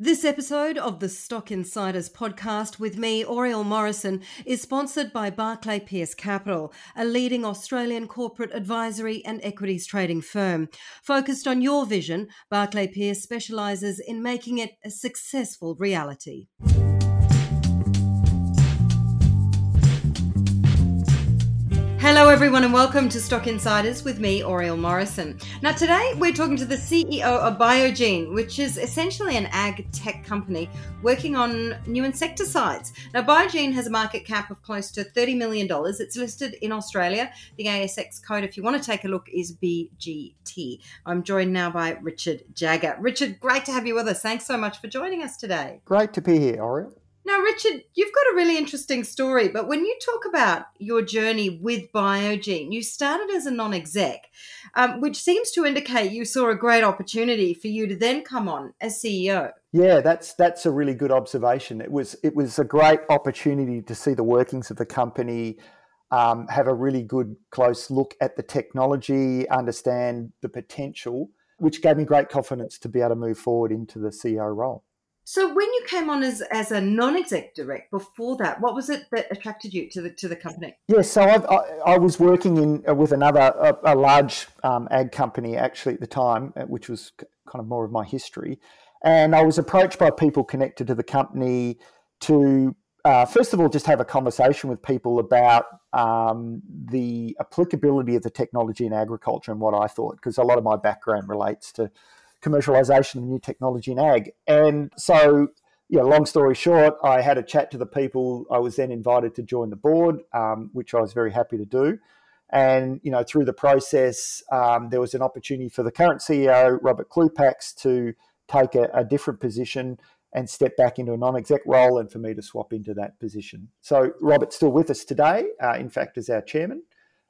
This episode of the Stock Insiders podcast with me, Oriel Morrison, is sponsored by Barclay Pearce Capital, a leading Australian corporate advisory and equities trading firm. Focused on your vision, Barclay Pearce specialises in making it a successful reality. Hello, everyone, and welcome to Stock Insiders with me, Oriel Morrison. Now, today we're talking to the CEO of Biogene, which is essentially an ag tech company working on new insecticides. Now, Biogene has a market cap of close to $30 million. It's listed in Australia. The ASX code, if you want to take a look, is BGT. I'm joined now by Richard Jagger. Richard, great to have you with us. Thanks so much for joining us today. Great to be here, Oriel. Now, Richard, you've got a really interesting story, but when you talk about your journey with Biogene, you started as a non exec, um, which seems to indicate you saw a great opportunity for you to then come on as CEO. Yeah, that's that's a really good observation. It was it was a great opportunity to see the workings of the company, um, have a really good close look at the technology, understand the potential, which gave me great confidence to be able to move forward into the CEO role. So when you came on as, as a non-exec direct before that, what was it that attracted you to the to the company? Yeah, so I, I was working in uh, with another a, a large um, ag company actually at the time, uh, which was kind of more of my history, and I was approached by people connected to the company to uh, first of all just have a conversation with people about um, the applicability of the technology in agriculture and what I thought, because a lot of my background relates to commercialization of new technology in ag. And so, yeah, long story short, I had a chat to the people. I was then invited to join the board, um, which I was very happy to do. And you know, through the process, um, there was an opportunity for the current CEO, Robert Klupacs, to take a, a, different position and step back into a non-exec role, and for me to swap into that position. So Robert's still with us today. Uh, in fact, as our chairman.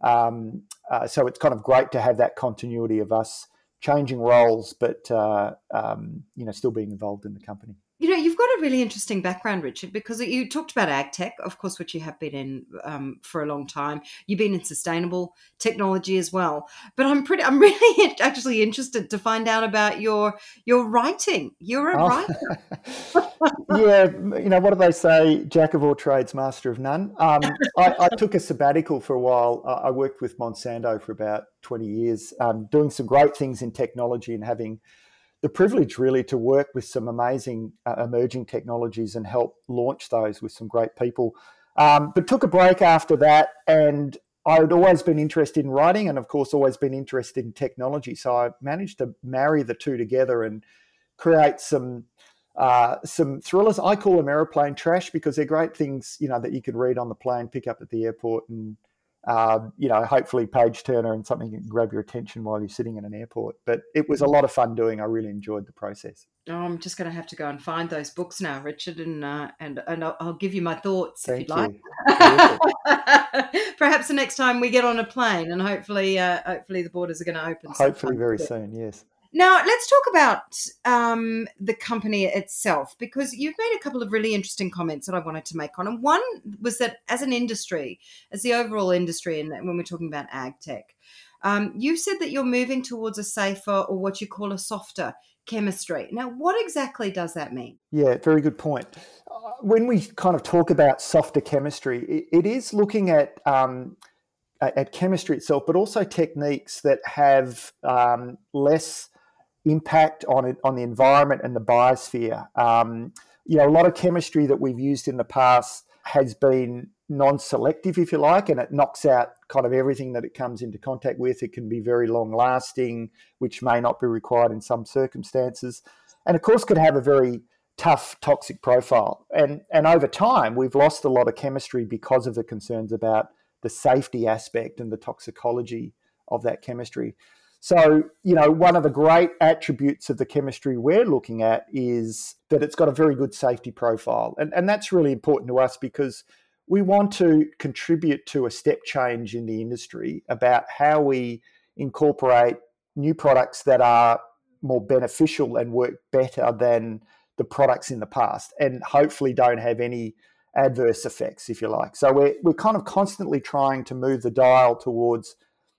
Um, uh, so it's kind of great to have that continuity of us changing roles, but uh, um, you know, still being involved in the company. You know, you've got a really interesting background, Richard, because you talked about ag tech, of course, which you have been in um, for a long time. You've been in sustainable technology as well. But I'm pretty, I'm really actually interested to find out about your your writing. You're a oh. writer. yeah, you know, what do they say? Jack of all trades, master of none. Um, I, I, took a sabbatical for a while. I worked with Monsanto for about 20 years, um, doing some great things in technology and having the privilege really to work with some amazing uh, emerging technologies and help launch those with some great people. Um, but took a break after that, and I'd always been interested in writing, and of course, always been interested in technology. So I managed to marry the two together and create some uh, some thrillers. I call them aeroplane trash because they're great things, you know, that you can read on the plane, pick up at the airport, and um, you know, hopefully page turner and something that can grab your attention while you're sitting in an airport. But it was a lot of fun doing. I really enjoyed the process. Oh, I'm just going to have to go and find those books now, Richard, and uh, and and I'll, I'll, give you my thoughts Thank if you'd you. like. Perhaps the next time we get on a plane, and hopefully, uh, hopefully the borders are going to open. Hopefully, very soon. Yes. Now, let's talk about um, the company itself because you've made a couple of really interesting comments that I wanted to make on. And one was that as an industry, as the overall industry, and when we're talking about ag tech, um, you've said that you're moving towards a safer or what you call a softer chemistry. Now, what exactly does that mean? Yeah, very good point. Uh, when we kind of talk about softer chemistry, it, it is looking at um, at chemistry itself, but also techniques that have um, less impact on it on the environment and the biosphere. Um, you know, a lot of chemistry that we've used in the past has been non-selective, if you like, and it knocks out kind of everything that it comes into contact with. It can be very long-lasting, which may not be required in some circumstances, and of course, could have a very tough toxic profile. And and over time, we've lost a lot of chemistry because of the concerns about the safety aspect and the toxicology of that chemistry. So, you know, one of the great attributes of the chemistry we're looking at is that it's got a very good safety profile. And, and that's really important to us because we want to contribute to a step change in the industry about how we incorporate new products that are more beneficial and work better than the products in the past and hopefully don't have any adverse effects, if you like. So we're, we're kind of constantly trying to move the dial towards,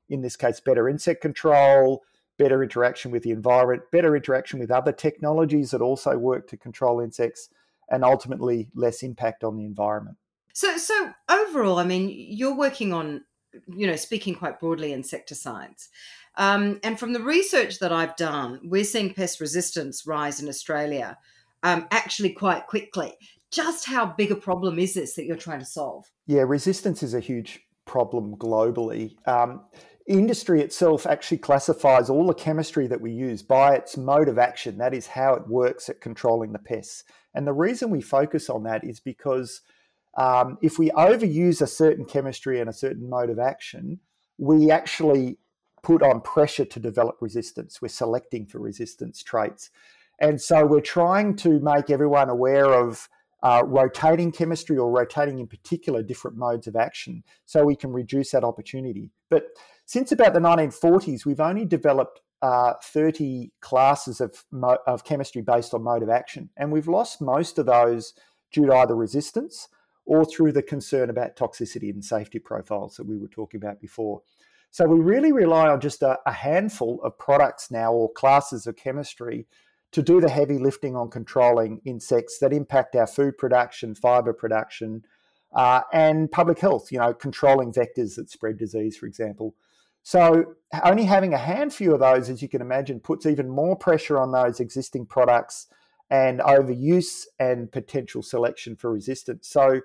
in this case, better insect control, better interaction with the environment, better interaction with other technologies that also work to control insects, and ultimately less impact on the environment. So, so overall, I mean, you're working on, you know, speaking quite broadly, insecticides. Um, and from the research that I've done, we're seeing pest resistance rise in Australia um, actually quite quickly. Just how big a problem is this that you're trying to solve? Yeah, resistance is a huge problem globally. Um, industry itself actually classifies all the chemistry that we use by its mode of action. That is how it works at controlling the pests. And the reason we focus on that is because um, if we overuse a certain chemistry and a certain mode of action, we actually put on pressure to develop resistance. We're selecting for resistance traits. And so we're trying to make everyone aware of uh, rotating chemistry or rotating in particular different modes of action so we can reduce that opportunity. But since about the 1940s, we've only developed uh, 30 classes of, mo- of chemistry based on mode of action. And we've lost most of those due to either resistance or through the concern about toxicity and safety profiles that we were talking about before. So we really rely on just a, a handful of products now or classes of chemistry to do the heavy lifting on controlling insects that impact our food production, fiber production, uh, and public health, you know, controlling vectors that spread disease, for example. So only having a handful of those, as you can imagine, puts even more pressure on those existing products and overuse and potential selection for resistance. So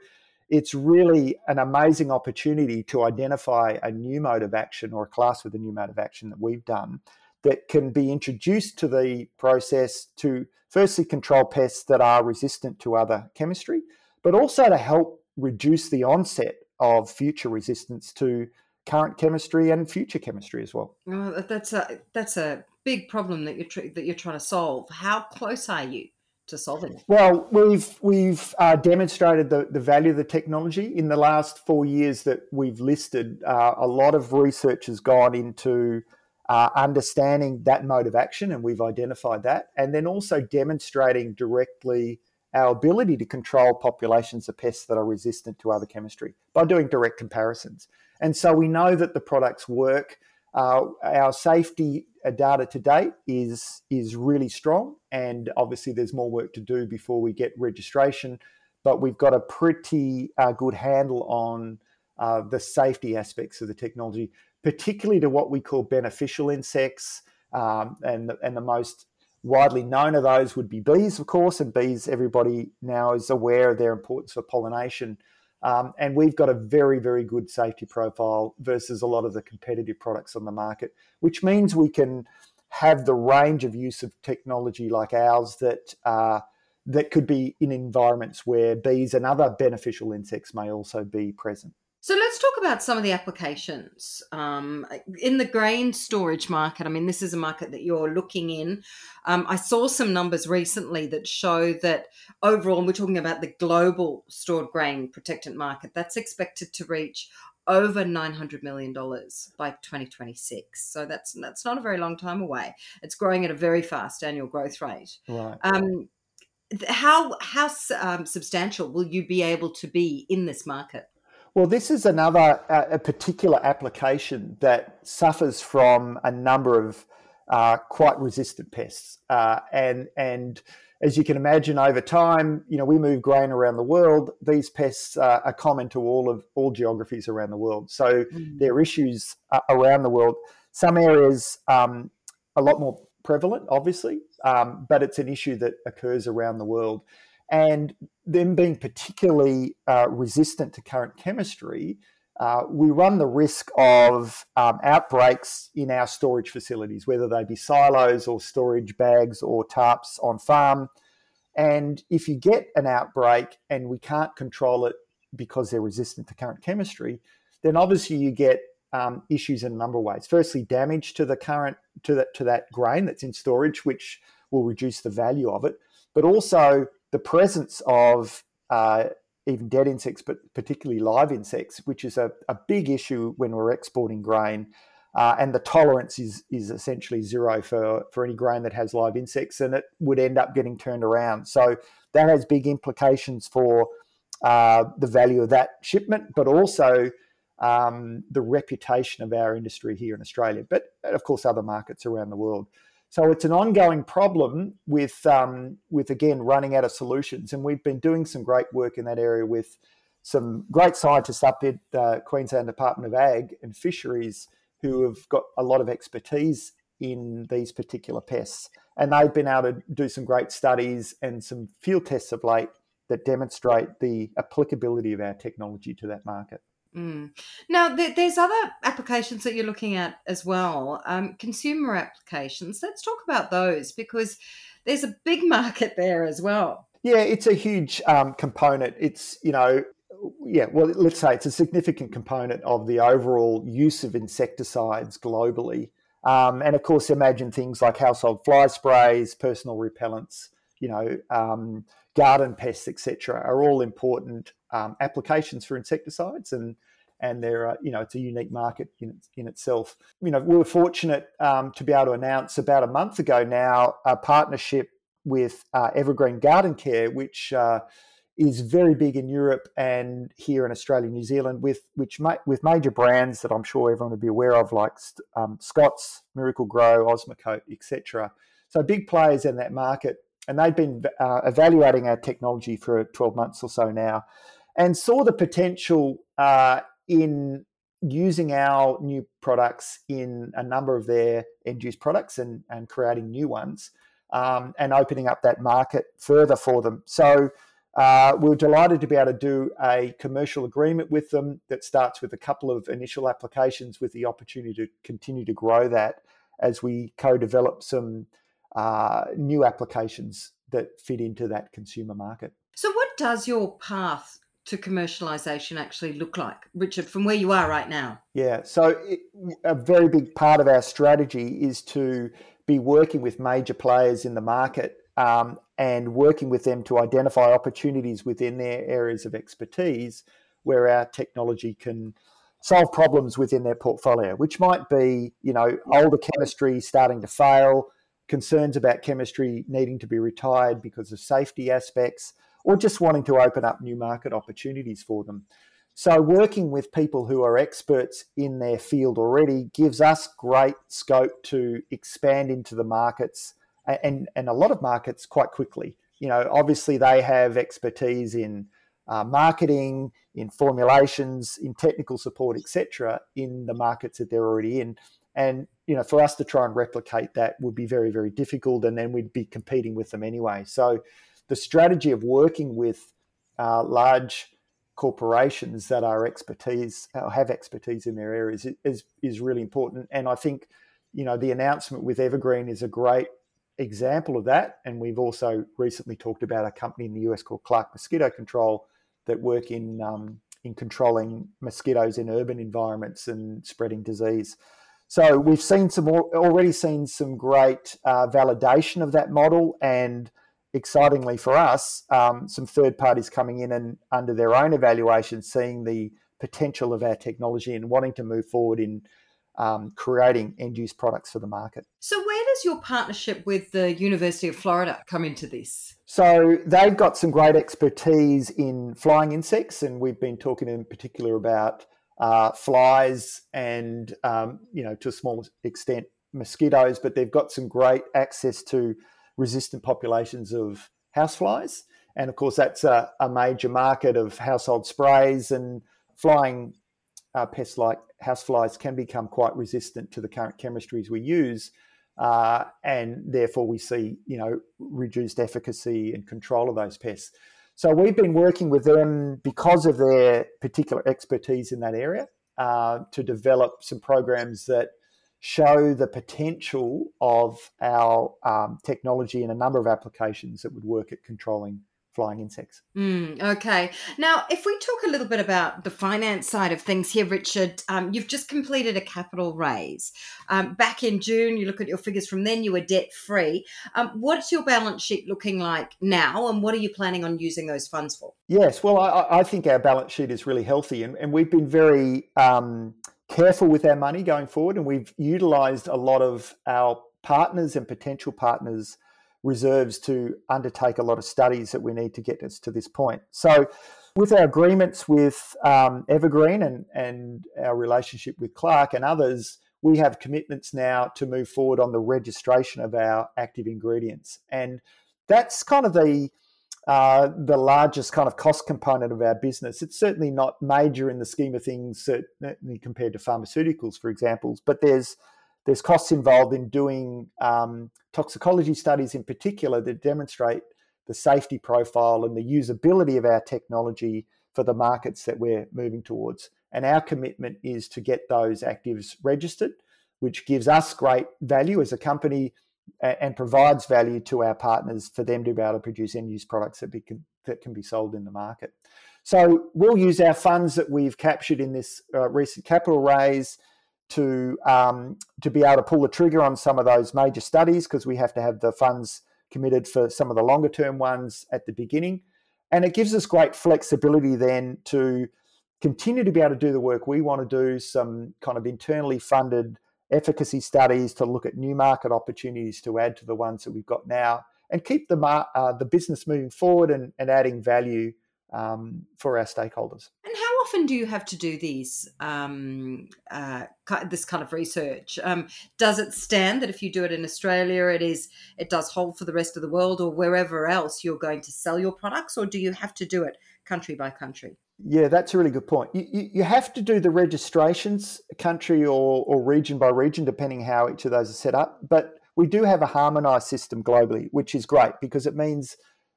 it's really an amazing opportunity to identify a new mode of action or a class with a new mode of action that we've done that can be introduced to the process to firstly control pests that are resistant to other chemistry, but also to help reduce the onset of future resistance to current chemistry and future chemistry as well. Oh, that's a that's a big problem that you're tr- that you're trying to solve. How close are you to solving it? Well, we've we've uh, demonstrated the, the value of the technology in the last four years that we've listed. Uh, a lot of research has gone into uh, understanding that mode of action, and we've identified that, and then also demonstrating directly our ability to control populations of pests that are resistant to other chemistry by doing direct comparisons. And so we know that the products work. Uh, our safety uh, data to date is is really strong, and obviously there's more work to do before we get registration. But we've got a pretty uh, good handle on uh, the safety aspects of the technology, particularly to what we call beneficial insects, um, and and the most widely known of those would be bees, of course, and bees. Everybody now is aware of their importance for pollination. Um, and we've got a very, very good safety profile versus a lot of the competitive products on the market, which means we can have the range of use of technology like ours that uh, that could be in environments where bees and other beneficial insects may also be present. So let's talk about some of the applications um, in the grain storage market. I mean, this is a market that you're looking in. Um, I saw some numbers recently that show that overall, and we're talking about the global stored grain protectant market, that's expected to reach over nine hundred million dollars by 2026. So that's that's not a very long time away. It's growing at a very fast annual growth rate. Right. Um, how how um, substantial will you be able to be in this market? Well, this is another uh, a particular application that suffers from a number of uh, quite resistant pests, uh, and and as you can imagine, over time, you know, we move grain around the world. These pests uh, are common to all of all geographies around the world, so mm. there are issues uh, around the world. Some areas um, a lot more prevalent, obviously, um, but it's an issue that occurs around the world and them being particularly uh, resistant to current chemistry, uh, we run the risk of um, outbreaks in our storage facilities, whether they be silos or storage bags or tarps on farm. And if you get an outbreak and we can't control it because they're resistant to current chemistry, then obviously you get um, issues in a number of ways. Firstly, damage to the current to that to that grain that's in storage, which will reduce the value of it, but also the presence of uh, even dead insects, but particularly live insects, which is a, a big issue when we're exporting grain, uh, and the tolerance is is essentially zero for for any grain that has live insects, and it would end up getting turned around. So that has big implications for uh, the value of that shipment, but also um, the reputation of our industry here in Australia, but of course other markets around the world. So it's an ongoing problem with um, with again running out of solutions, and we've been doing some great work in that area with some great scientists up at the Queensland Department of Ag and Fisheries who have got a lot of expertise in these particular pests, and they've been able to do some great studies and some field tests of late that demonstrate the applicability of our technology to that market. Mm. Now, there's other applications that you're looking at as well, um, consumer applications. Let's talk about those because there's a big market there as well. Yeah, it's a huge um, component. It's, you know, yeah, well, let's say it's a significant component of the overall use of insecticides globally. Um, and of course, imagine things like household fly sprays, personal repellents, you know, um, garden pests, etc., are all important um, applications for insecticides, and and they're uh, you know it's a unique market in in itself. You know, we were fortunate um, to be able to announce about a month ago now a partnership with uh, Evergreen Garden Care, which uh, is very big in Europe and here in Australia, New Zealand, with which ma- with major brands that I'm sure everyone would be aware of, like um, Scott's, Miracle-Gro, Osmocote, etc. So big players in that market and they've been uh, evaluating our technology for 12 months or so now and saw the potential uh, in using our new products in a number of their end use products and, and creating new ones um, and opening up that market further for them. So uh, we are delighted to be able to do a commercial agreement with them that starts with a couple of initial applications with the opportunity to continue to grow that as we co develop some uh, new applications that fit into that consumer market. So, what does your path to commercialization actually look like, Richard, from where you are right now? Yeah, so it, a very big part of our strategy is to be working with major players in the market um, and working with them to identify opportunities within their areas of expertise where our technology can solve problems within their portfolio, which might be, you know, older chemistry starting to fail, concerns about chemistry needing to be retired because of safety aspects, or just wanting to open up new market opportunities for them. So, working with people who are experts in their field already gives us great scope to expand into the markets and, and a lot of markets quite quickly. You know, obviously, they have expertise in uh, marketing, in formulations, in technical support, etc., in the markets that they're already in. And you know, for us to try and replicate that would be very, very difficult, and then we'd be competing with them anyway. So, the strategy of working with uh, large corporations that are expertise uh, have expertise in their areas is is really important. And I think, you know, the announcement with Evergreen is a great example of that. And we've also recently talked about a company in the US called Clark Mosquito Control that work in um, in controlling mosquitoes in urban environments and spreading disease. So we've seen some already seen some great uh, validation of that model, and excitingly for us, um, some third parties coming in and under their own evaluation, seeing the potential of our technology and wanting to move forward in um, creating end use products for the market. So, where does your partnership with the University of Florida come into this? So, they've got some great expertise in flying insects, and we've been talking in particular about uh, flies and um, you know to a small extent mosquitoes, but they've got some great access to resistant populations of houseflies, and of course that's a, a major market of household sprays and flying uh, pests like houseflies can become quite resistant to the current chemistries we use. Uh, and therefore, we see you know reduced efficacy and control of those pests. So we've been working with them because of their particular expertise in that area uh, to develop some programs that show the potential of our um, technology in a number of applications that would work at controlling flying insects. Mm, okay. Now, if we talk a little bit about the finance side of things here, Richard, um, you've just completed a capital raise. Um, back in June, you look at your figures from then, you were debt free. Um, what's your balance sheet looking like now, and what are you planning on using those funds for? Yes, well, I, I think our balance sheet is really healthy, and, and we've been very um, careful with our money going forward, and we've utilised a lot of our partners and potential partners' reserves to undertake a lot of studies that we need to get us to this point. So, with our agreements with um, Evergreen and, and our relationship with Clark and others, we have commitments now to move forward on the registration of our active ingredients. And that's kind of the uh, the largest kind of cost component of our business. It's certainly not major in the scheme of things, certainly compared to pharmaceuticals, for example. But there's there's costs involved in doing um, toxicology studies, in particular, that demonstrate the safety profile and the usability of our technology for the markets that we're moving towards. And our commitment is to get those actives registered, which gives us great value as a company and provides value to our partners for them to be able to produce end use products that, be, that can be sold in the market. So we'll use our funds that we've captured in this uh, recent capital raise to um, to be able to pull the trigger on some of those major studies because we have to have the funds committed for some of the longer term ones at the beginning, and it gives us great flexibility then to continue to be able to do the work we want to do, some kind of internally funded efficacy studies to look at new market opportunities to add to the ones that we've got now, and keep the uh, the business moving forward and, and adding value um, for our stakeholders. And how often do you have to do these um, uh, this kind of research? Um, does it stand that if you do it in Australia, it is it does hold for the rest of the world, or wherever else you're going to sell your products, or do you have to do it country by country? Yeah, that's a really good point. You, you, you have to do the registrations country or, or region by region, depending how each of those are set up. But we do have a harmonized system globally, which is great because it means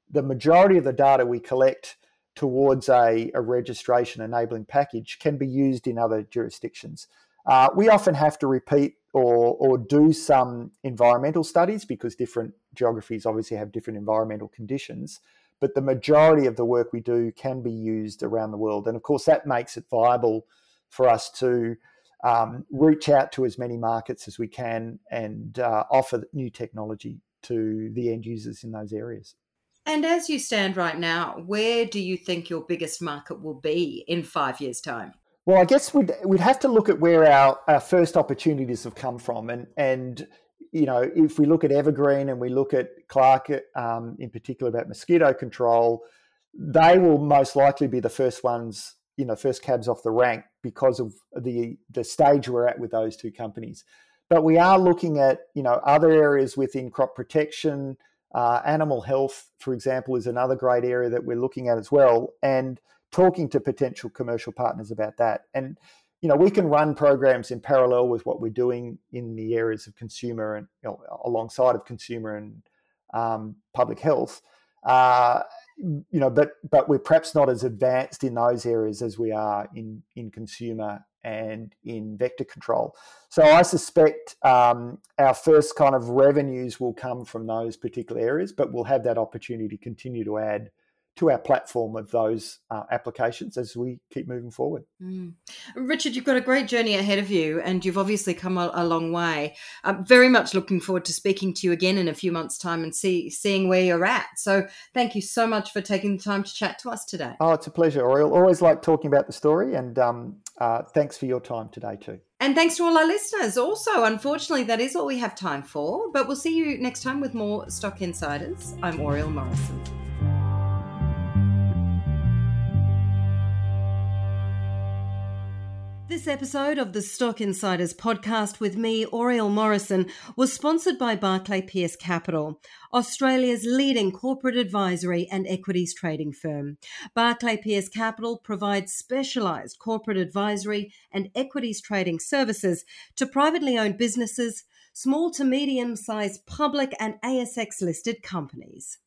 the majority of the data we collect towards a, a registration enabling package can be used in other jurisdictions. Uh, we often have to repeat or, or do some environmental studies because different geographies obviously have different environmental conditions. But the majority of the work we do can be used around the world. And of course, that makes it viable for us to um, reach out to as many markets as we can and uh, offer new technology to the end users in those areas. And as you stand right now, where do you think your biggest market will be in five years' time? Well, I guess we'd we'd have to look at where our, our first opportunities have come from, and and you know if we look at Evergreen and we look at Clark um, in particular about mosquito control, they will most likely be the first ones, you know, first cabs off the rank because of the the stage we're at with those two companies. But we are looking at you know other areas within crop protection uh, animal health, for example, is another great area that we're looking at as well, and talking to potential commercial partners about that. And you know, we can run programs in parallel with what we're doing in the areas of consumer and you know, alongside of consumer and um, public health. Uh, you know, but but we're perhaps not as advanced in those areas as we are in in consumer and in vector control. So I suspect um, our first kind of revenues will come from those particular areas, but we'll have that opportunity to continue to add to our platform of those uh, applications as we keep moving forward. Mm. Richard, you've got a great journey ahead of you, and you've obviously come a, a, long way. I'm very much looking forward to speaking to you again in a few months' time and see seeing where you're at. So, thank you so much for taking the time to chat to us today. Oh, it's a pleasure, Oriel. Always like talking about the story, and um, uh, thanks for your time today too. And thanks to all our listeners. Also, unfortunately, that is all we have time for, but we'll see you next time with more Stock Insiders. I'm Oriel Morrison. This episode of the Stock Insiders podcast with me, Oriel Morrison, was sponsored by Barclay Pearce Capital, Australia's leading corporate advisory and equities trading firm. Barclay Pearce Capital provides specialised corporate advisory and equities trading services to privately owned businesses, small to medium sized public and ASX listed companies.